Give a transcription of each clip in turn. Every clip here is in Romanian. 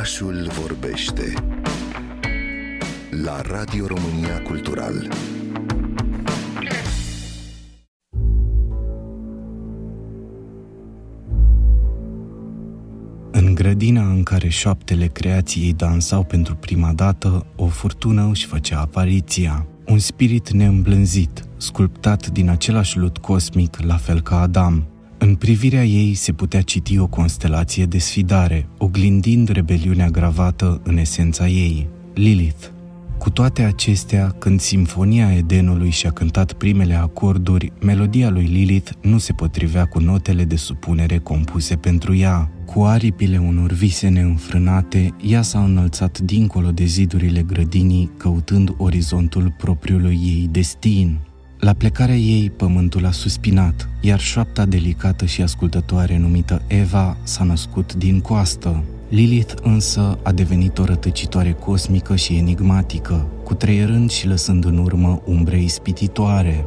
Orașul vorbește la Radio România Cultural. În grădina în care șoaptele creației dansau pentru prima dată, o furtună își făcea apariția. Un spirit neîmblânzit, sculptat din același lut cosmic, la fel ca Adam. În privirea ei se putea citi o constelație de sfidare, oglindind rebeliunea gravată în esența ei, Lilith. Cu toate acestea, când Simfonia Edenului și-a cântat primele acorduri, melodia lui Lilith nu se potrivea cu notele de supunere compuse pentru ea. Cu aripile unor vise neînfrânate, ea s-a înălțat dincolo de zidurile grădinii, căutând orizontul propriului ei destin. La plecarea ei, pământul a suspinat, iar șoapta delicată și ascultătoare numită Eva s-a născut din coastă. Lilith însă a devenit o rătăcitoare cosmică și enigmatică, cu treierând și lăsând în urmă umbre ispititoare.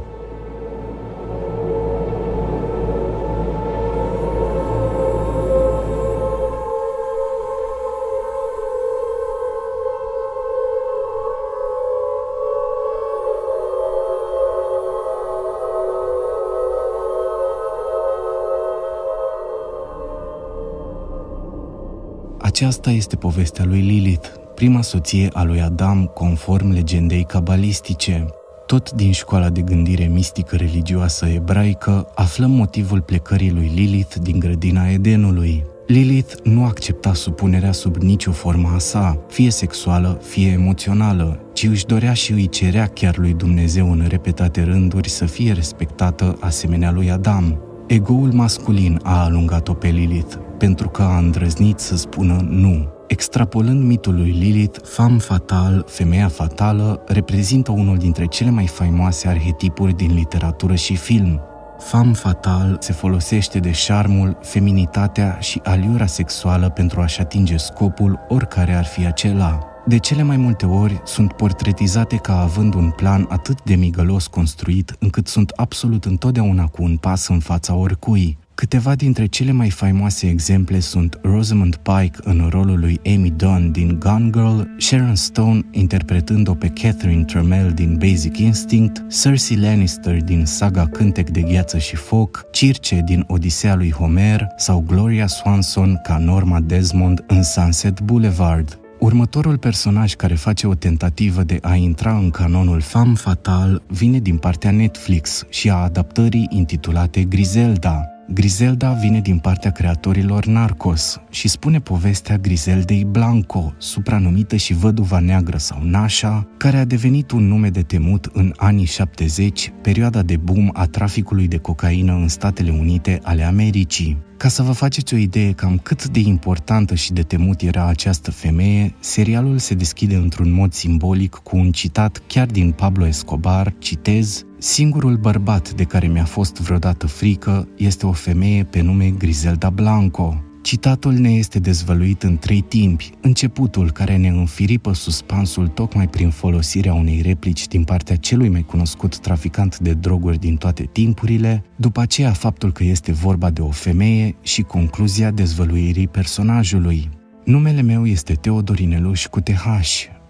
Aceasta este povestea lui Lilith, prima soție a lui Adam conform legendei cabalistice. Tot din școala de gândire mistică religioasă ebraică aflăm motivul plecării lui Lilith din grădina Edenului. Lilith nu accepta supunerea sub nicio formă a sa, fie sexuală, fie emoțională, ci își dorea și îi cerea chiar lui Dumnezeu în repetate rânduri să fie respectată asemenea lui Adam. Egoul masculin a alungat-o pe Lilith, pentru că a îndrăznit să spună nu. Extrapolând mitul lui Lilith, fam fatal, femeia fatală, reprezintă unul dintre cele mai faimoase arhetipuri din literatură și film. Fam fatal se folosește de șarmul, feminitatea și aliura sexuală pentru a-și atinge scopul, oricare ar fi acela. De cele mai multe ori sunt portretizate ca având un plan atât de migălos construit încât sunt absolut întotdeauna cu un pas în fața oricui. Câteva dintre cele mai faimoase exemple sunt Rosamund Pike în rolul lui Amy Dunn din Gone Girl, Sharon Stone interpretând-o pe Catherine Trammell din Basic Instinct, Cersei Lannister din saga Cântec de gheață și foc, Circe din Odisea lui Homer sau Gloria Swanson ca Norma Desmond în Sunset Boulevard. Următorul personaj care face o tentativă de a intra în canonul Femme Fatal vine din partea Netflix și a adaptării intitulate Griselda, Griselda vine din partea creatorilor Narcos și spune povestea Griseldei Blanco, supranumită și văduva neagră sau Nasha, care a devenit un nume de temut în anii 70, perioada de boom a traficului de cocaină în Statele Unite ale Americii. Ca să vă faceți o idee cam cât de importantă și de temut era această femeie, serialul se deschide într-un mod simbolic cu un citat chiar din Pablo Escobar, citez, Singurul bărbat de care mi-a fost vreodată frică este o femeie pe nume Griselda Blanco. Citatul ne este dezvăluit în trei timpi, începutul care ne înfiripă suspansul tocmai prin folosirea unei replici din partea celui mai cunoscut traficant de droguri din toate timpurile, după aceea faptul că este vorba de o femeie și concluzia dezvăluirii personajului. Numele meu este Teodorineluș cu TH,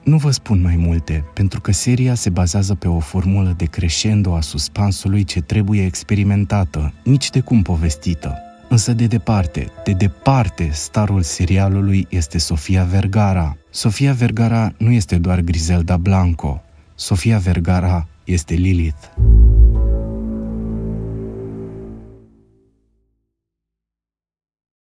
nu vă spun mai multe, pentru că seria se bazează pe o formulă de crescendo a suspansului ce trebuie experimentată, nici de cum povestită. Însă de departe, de departe, starul serialului este Sofia Vergara. Sofia Vergara nu este doar Griselda Blanco. Sofia Vergara este Lilith.